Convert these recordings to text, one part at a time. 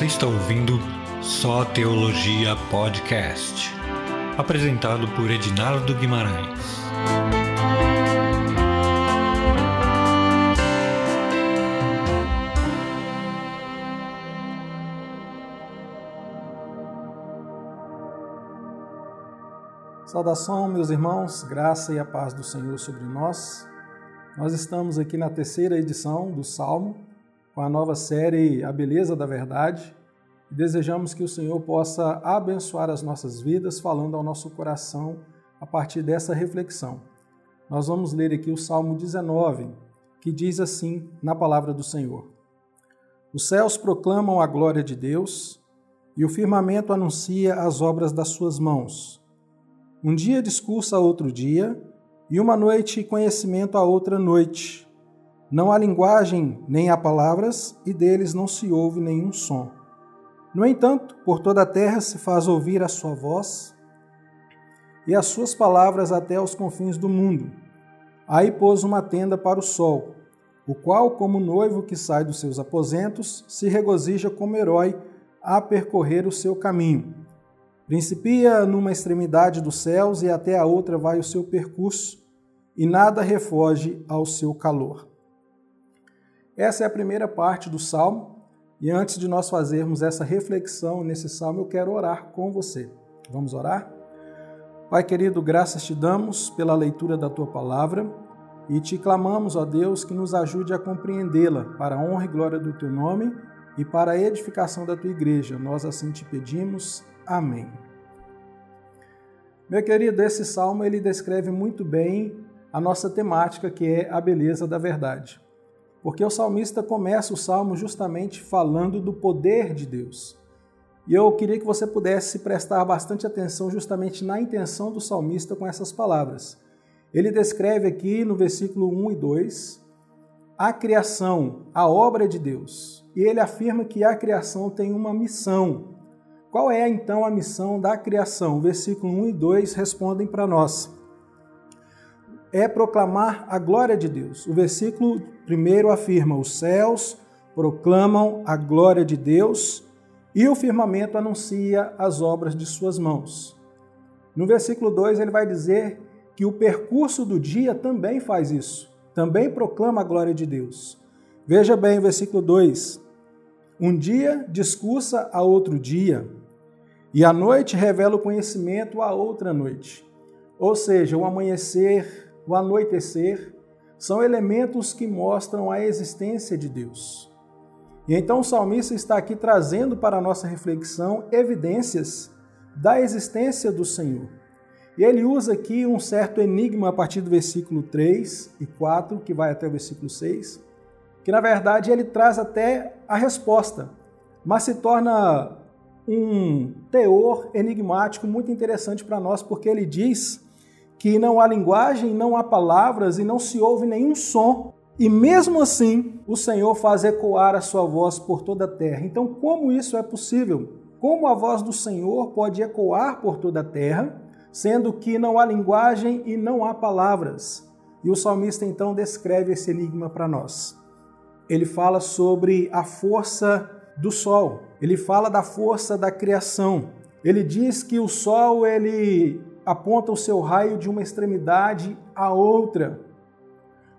Você está ouvindo Só Teologia Podcast, apresentado por Edinardo Guimarães. Saudação, meus irmãos, graça e a paz do Senhor sobre nós. Nós estamos aqui na terceira edição do Salmo, com a nova série A Beleza da Verdade. E desejamos que o Senhor possa abençoar as nossas vidas, falando ao nosso coração a partir dessa reflexão. Nós vamos ler aqui o Salmo 19, que diz assim na palavra do Senhor: Os céus proclamam a glória de Deus e o firmamento anuncia as obras das suas mãos. Um dia discurso a outro dia, e uma noite conhecimento a outra noite. Não há linguagem nem há palavras, e deles não se ouve nenhum som. No entanto, por toda a terra se faz ouvir a sua voz e as suas palavras até aos confins do mundo. Aí pôs uma tenda para o sol, o qual, como noivo que sai dos seus aposentos, se regozija como herói a percorrer o seu caminho. Principia numa extremidade dos céus e até a outra vai o seu percurso, e nada refoge ao seu calor. Essa é a primeira parte do salmo, e antes de nós fazermos essa reflexão nesse salmo, eu quero orar com você. Vamos orar? Pai querido, graças te damos pela leitura da tua palavra e te clamamos, ó Deus, que nos ajude a compreendê-la para a honra e glória do teu nome e para a edificação da tua igreja. Nós assim te pedimos. Amém. Meu querido, esse salmo ele descreve muito bem a nossa temática, que é a beleza da verdade. Porque o salmista começa o salmo justamente falando do poder de Deus. E eu queria que você pudesse prestar bastante atenção justamente na intenção do salmista com essas palavras. Ele descreve aqui no versículo 1 e 2 a criação, a obra de Deus. E ele afirma que a criação tem uma missão. Qual é então a missão da criação? Versículo 1 e 2 respondem para nós. É proclamar a glória de Deus. O versículo 1 afirma: Os céus proclamam a glória de Deus e o firmamento anuncia as obras de suas mãos. No versículo 2 ele vai dizer que o percurso do dia também faz isso, também proclama a glória de Deus. Veja bem o versículo 2: Um dia discursa a outro dia, e a noite revela o conhecimento a outra noite. Ou seja, o amanhecer, o anoitecer, são elementos que mostram a existência de Deus. E então o salmista está aqui trazendo para a nossa reflexão evidências da existência do Senhor. E ele usa aqui um certo enigma a partir do versículo 3 e 4, que vai até o versículo 6, que na verdade ele traz até a resposta, mas se torna um teor enigmático muito interessante para nós, porque ele diz que não há linguagem, não há palavras e não se ouve nenhum som. E mesmo assim, o Senhor faz ecoar a sua voz por toda a terra. Então, como isso é possível? Como a voz do Senhor pode ecoar por toda a terra, sendo que não há linguagem e não há palavras? E o salmista então descreve esse enigma para nós. Ele fala sobre a força do sol. Ele fala da força da criação. Ele diz que o sol ele aponta o seu raio de uma extremidade à outra.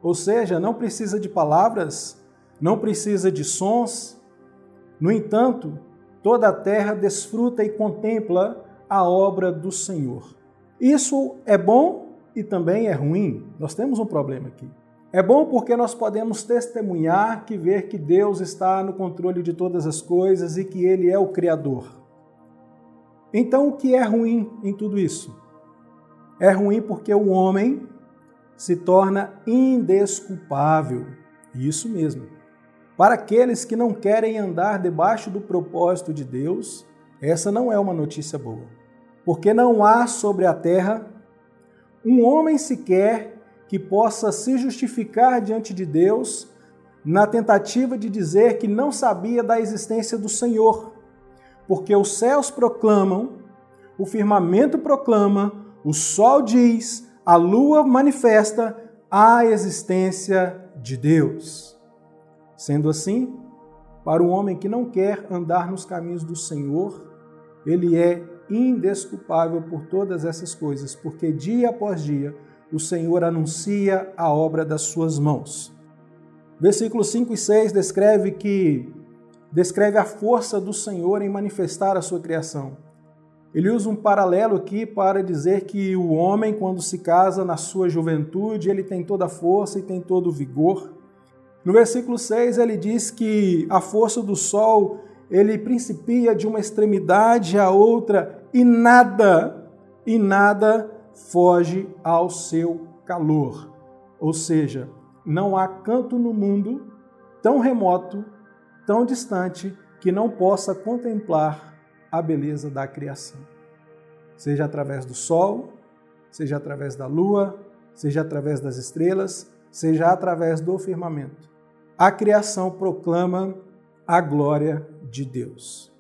Ou seja, não precisa de palavras, não precisa de sons. No entanto, toda a terra desfruta e contempla a obra do Senhor. Isso é bom e também é ruim. Nós temos um problema aqui. É bom porque nós podemos testemunhar que ver que Deus está no controle de todas as coisas e que Ele é o Criador. Então, o que é ruim em tudo isso? É ruim porque o homem se torna indesculpável. Isso mesmo. Para aqueles que não querem andar debaixo do propósito de Deus, essa não é uma notícia boa. Porque não há sobre a terra um homem sequer que possa se justificar diante de Deus na tentativa de dizer que não sabia da existência do Senhor, porque os céus proclamam, o firmamento proclama, o sol diz, a lua manifesta a existência de Deus. Sendo assim, para o homem que não quer andar nos caminhos do Senhor, ele é indesculpável por todas essas coisas, porque dia após dia o Senhor anuncia a obra das suas mãos. Versículos 5 e 6 descreve que descreve a força do Senhor em manifestar a sua criação. Ele usa um paralelo aqui para dizer que o homem, quando se casa na sua juventude, ele tem toda a força e tem todo o vigor. No versículo 6, ele diz que a força do sol, ele principia de uma extremidade à outra e nada, e nada foge ao seu calor. Ou seja, não há canto no mundo tão remoto, tão distante, que não possa contemplar a beleza da criação. Seja através do sol, seja através da lua, seja através das estrelas, seja através do firmamento. A criação proclama a glória de Deus.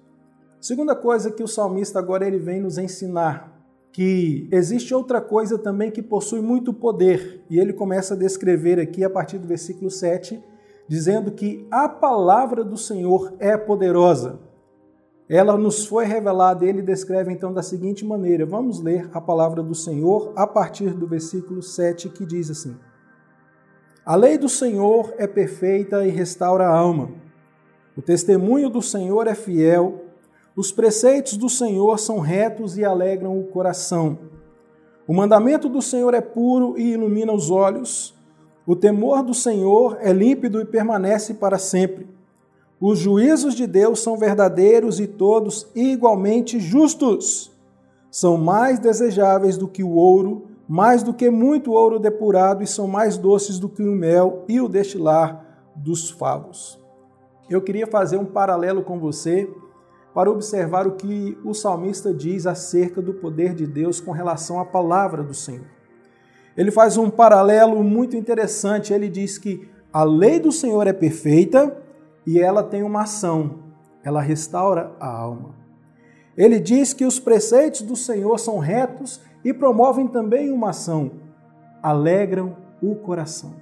Segunda coisa que o salmista agora ele vem nos ensinar, que existe outra coisa também que possui muito poder, e ele começa a descrever aqui a partir do versículo 7, dizendo que a palavra do Senhor é poderosa ela nos foi revelada, ele descreve então da seguinte maneira. Vamos ler a palavra do Senhor a partir do versículo 7, que diz assim: A lei do Senhor é perfeita e restaura a alma. O testemunho do Senhor é fiel. Os preceitos do Senhor são retos e alegram o coração. O mandamento do Senhor é puro e ilumina os olhos. O temor do Senhor é límpido e permanece para sempre. Os juízos de Deus são verdadeiros e todos igualmente justos. São mais desejáveis do que o ouro, mais do que muito ouro depurado, e são mais doces do que o mel e o destilar dos favos. Eu queria fazer um paralelo com você para observar o que o salmista diz acerca do poder de Deus com relação à palavra do Senhor. Ele faz um paralelo muito interessante. Ele diz que a lei do Senhor é perfeita e ela tem uma ação, ela restaura a alma. Ele diz que os preceitos do Senhor são retos e promovem também uma ação, alegram o coração.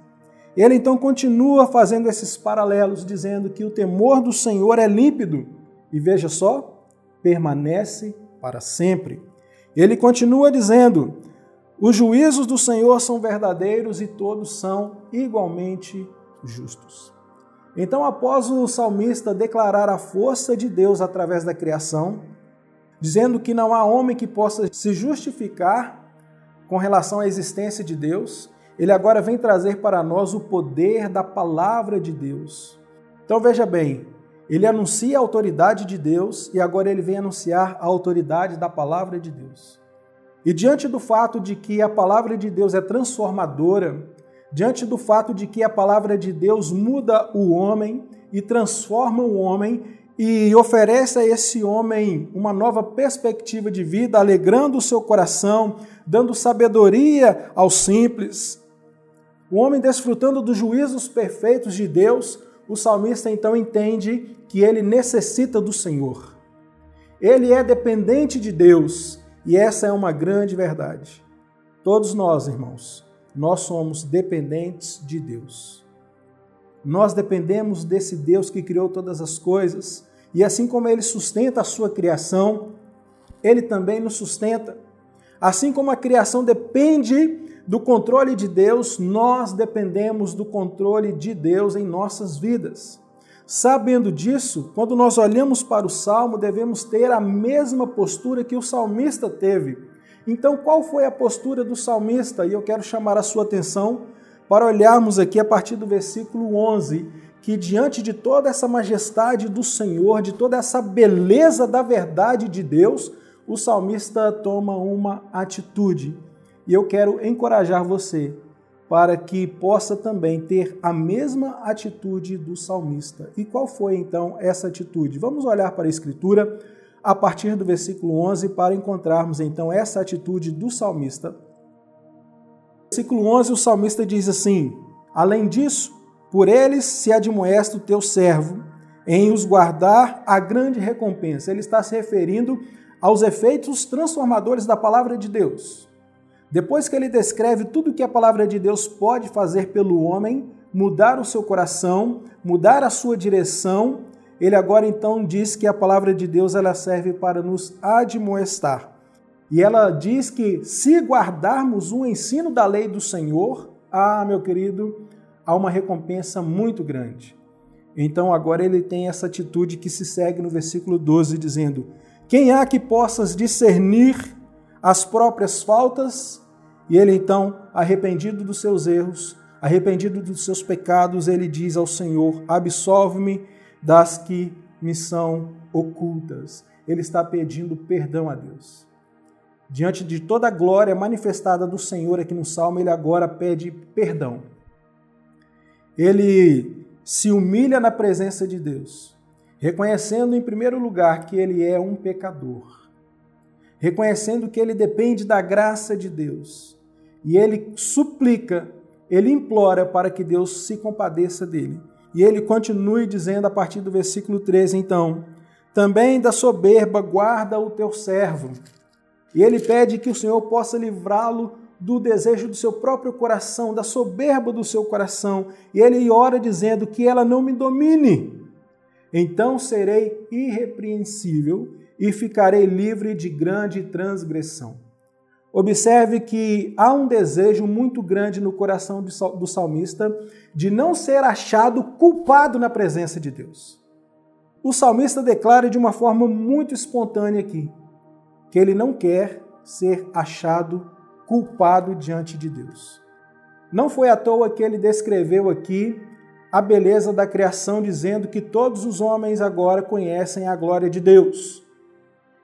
Ele então continua fazendo esses paralelos, dizendo que o temor do Senhor é límpido e veja só, permanece para sempre. Ele continua dizendo: os juízos do Senhor são verdadeiros e todos são igualmente justos. Então, após o salmista declarar a força de Deus através da criação, dizendo que não há homem que possa se justificar com relação à existência de Deus, ele agora vem trazer para nós o poder da palavra de Deus. Então veja bem, ele anuncia a autoridade de Deus e agora ele vem anunciar a autoridade da palavra de Deus. E diante do fato de que a palavra de Deus é transformadora, diante do fato de que a palavra de Deus muda o homem e transforma o homem e oferece a esse homem uma nova perspectiva de vida, alegrando o seu coração, dando sabedoria aos simples. O homem desfrutando dos juízos perfeitos de Deus, o salmista então entende que ele necessita do Senhor. Ele é dependente de Deus e essa é uma grande verdade. Todos nós, irmãos, nós somos dependentes de Deus. Nós dependemos desse Deus que criou todas as coisas, e assim como ele sustenta a sua criação, ele também nos sustenta. Assim como a criação depende do controle de Deus, nós dependemos do controle de Deus em nossas vidas. Sabendo disso, quando nós olhamos para o salmo, devemos ter a mesma postura que o salmista teve então, qual foi a postura do salmista? E eu quero chamar a sua atenção para olharmos aqui a partir do versículo 11, que diante de toda essa majestade do Senhor, de toda essa beleza da verdade de Deus, o salmista toma uma atitude. E eu quero encorajar você para que possa também ter a mesma atitude do salmista. E qual foi então essa atitude? Vamos olhar para a Escritura a partir do versículo 11 para encontrarmos então essa atitude do salmista. Versículo 11, o salmista diz assim: Além disso, por eles se admoesta o teu servo em os guardar a grande recompensa. Ele está se referindo aos efeitos transformadores da palavra de Deus. Depois que ele descreve tudo que a palavra de Deus pode fazer pelo homem, mudar o seu coração, mudar a sua direção, ele agora então diz que a palavra de Deus ela serve para nos admoestar. E ela diz que se guardarmos o ensino da lei do Senhor, ah, meu querido, há uma recompensa muito grande. Então agora ele tem essa atitude que se segue no versículo 12, dizendo: Quem há que possas discernir as próprias faltas? E ele então, arrependido dos seus erros, arrependido dos seus pecados, ele diz ao Senhor: Absolve-me das que me são ocultas. Ele está pedindo perdão a Deus. Diante de toda a glória manifestada do Senhor aqui no Salmo, ele agora pede perdão. Ele se humilha na presença de Deus, reconhecendo em primeiro lugar que ele é um pecador, reconhecendo que ele depende da graça de Deus, e ele suplica, ele implora para que Deus se compadeça dele. E ele continue dizendo a partir do versículo 13, então: Também da soberba guarda o teu servo. E ele pede que o Senhor possa livrá-lo do desejo do seu próprio coração, da soberba do seu coração. E ele ora dizendo que ela não me domine. Então serei irrepreensível e ficarei livre de grande transgressão. Observe que há um desejo muito grande no coração do salmista de não ser achado culpado na presença de Deus. O salmista declara de uma forma muito espontânea aqui que ele não quer ser achado culpado diante de Deus. Não foi à toa que ele descreveu aqui a beleza da criação, dizendo que todos os homens agora conhecem a glória de Deus.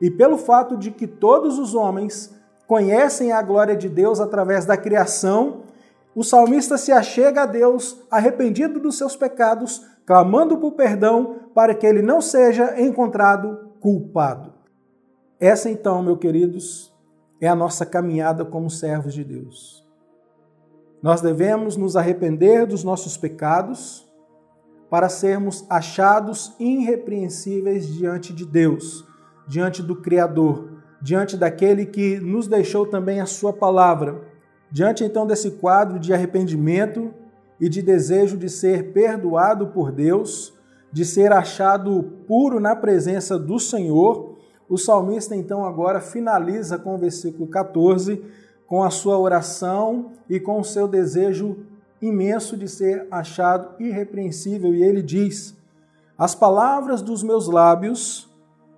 E pelo fato de que todos os homens conhecem a glória de Deus através da criação, o salmista se achega a Deus arrependido dos seus pecados, clamando por perdão para que ele não seja encontrado culpado. Essa então, meus queridos, é a nossa caminhada como servos de Deus. Nós devemos nos arrepender dos nossos pecados para sermos achados irrepreensíveis diante de Deus, diante do Criador, diante daquele que nos deixou também a sua palavra. Diante então desse quadro de arrependimento e de desejo de ser perdoado por Deus, de ser achado puro na presença do Senhor, o salmista então agora finaliza com o versículo 14, com a sua oração e com o seu desejo imenso de ser achado irrepreensível, e ele diz: As palavras dos meus lábios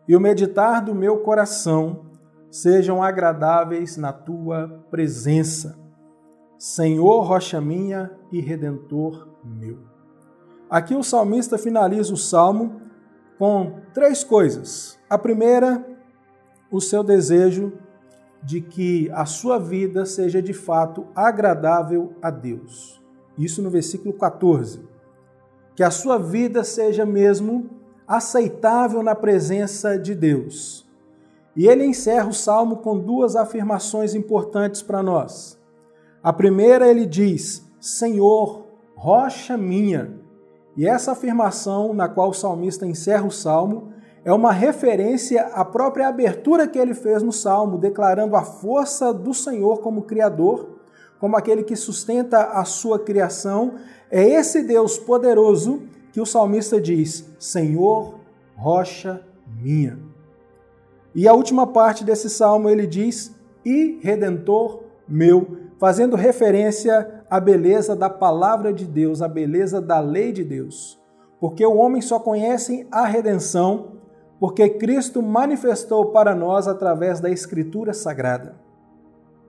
e o meditar do meu coração sejam agradáveis na tua presença. Senhor, rocha minha e redentor meu. Aqui o salmista finaliza o salmo com três coisas. A primeira, o seu desejo de que a sua vida seja de fato agradável a Deus. Isso no versículo 14. Que a sua vida seja mesmo aceitável na presença de Deus. E ele encerra o salmo com duas afirmações importantes para nós. A primeira, ele diz: Senhor, rocha minha. E essa afirmação, na qual o salmista encerra o salmo, é uma referência à própria abertura que ele fez no salmo, declarando a força do Senhor como Criador, como aquele que sustenta a sua criação. É esse Deus poderoso que o salmista diz: Senhor, rocha minha. E a última parte desse salmo ele diz: E redentor meu, fazendo referência à beleza da palavra de Deus, à beleza da lei de Deus. Porque o homem só conhece a redenção porque Cristo manifestou para nós através da Escritura Sagrada.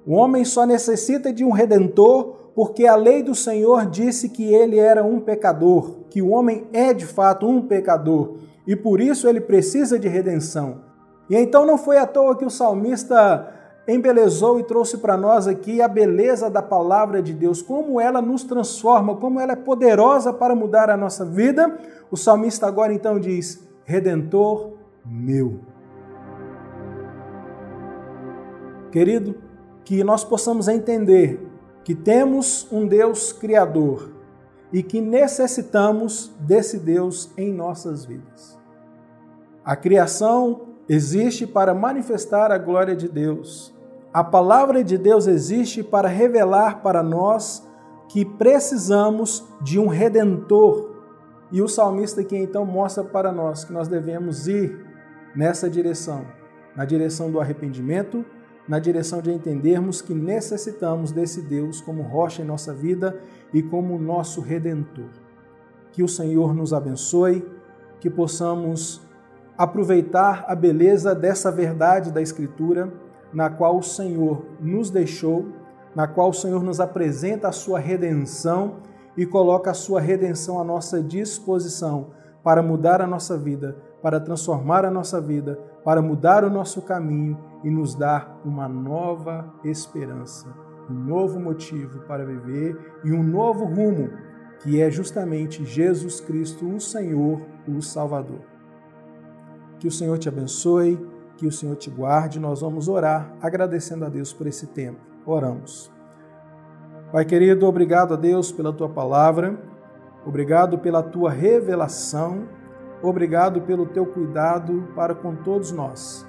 O homem só necessita de um redentor porque a lei do Senhor disse que ele era um pecador, que o homem é de fato um pecador e por isso ele precisa de redenção. E então não foi à toa que o salmista embelezou e trouxe para nós aqui a beleza da palavra de Deus, como ela nos transforma, como ela é poderosa para mudar a nossa vida. O salmista agora então diz: Redentor meu. Querido, que nós possamos entender que temos um Deus criador e que necessitamos desse Deus em nossas vidas. A criação existe para manifestar a glória de Deus. A palavra de Deus existe para revelar para nós que precisamos de um redentor. E o salmista aqui então mostra para nós que nós devemos ir nessa direção, na direção do arrependimento, na direção de entendermos que necessitamos desse Deus como rocha em nossa vida e como nosso redentor. Que o Senhor nos abençoe, que possamos aproveitar a beleza dessa verdade da Escritura, na qual o Senhor nos deixou, na qual o Senhor nos apresenta a sua redenção e coloca a sua redenção à nossa disposição para mudar a nossa vida, para transformar a nossa vida, para mudar o nosso caminho e nos dar uma nova esperança, um novo motivo para viver e um novo rumo, que é justamente Jesus Cristo, o Senhor, o Salvador. Que o Senhor te abençoe, que o Senhor te guarde. Nós vamos orar agradecendo a Deus por esse tempo. Oramos. Pai querido, obrigado a Deus pela tua palavra, obrigado pela tua revelação, obrigado pelo teu cuidado para com todos nós.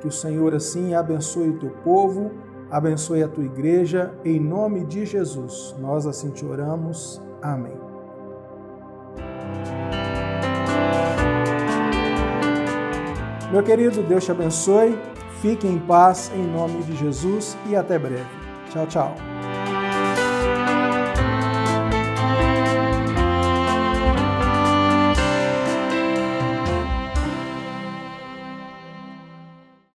Que o Senhor assim abençoe o teu povo, abençoe a tua igreja, em nome de Jesus. Nós assim te oramos. Amém. Meu querido, Deus te abençoe. Fique em paz em nome de Jesus e até breve. Tchau, tchau.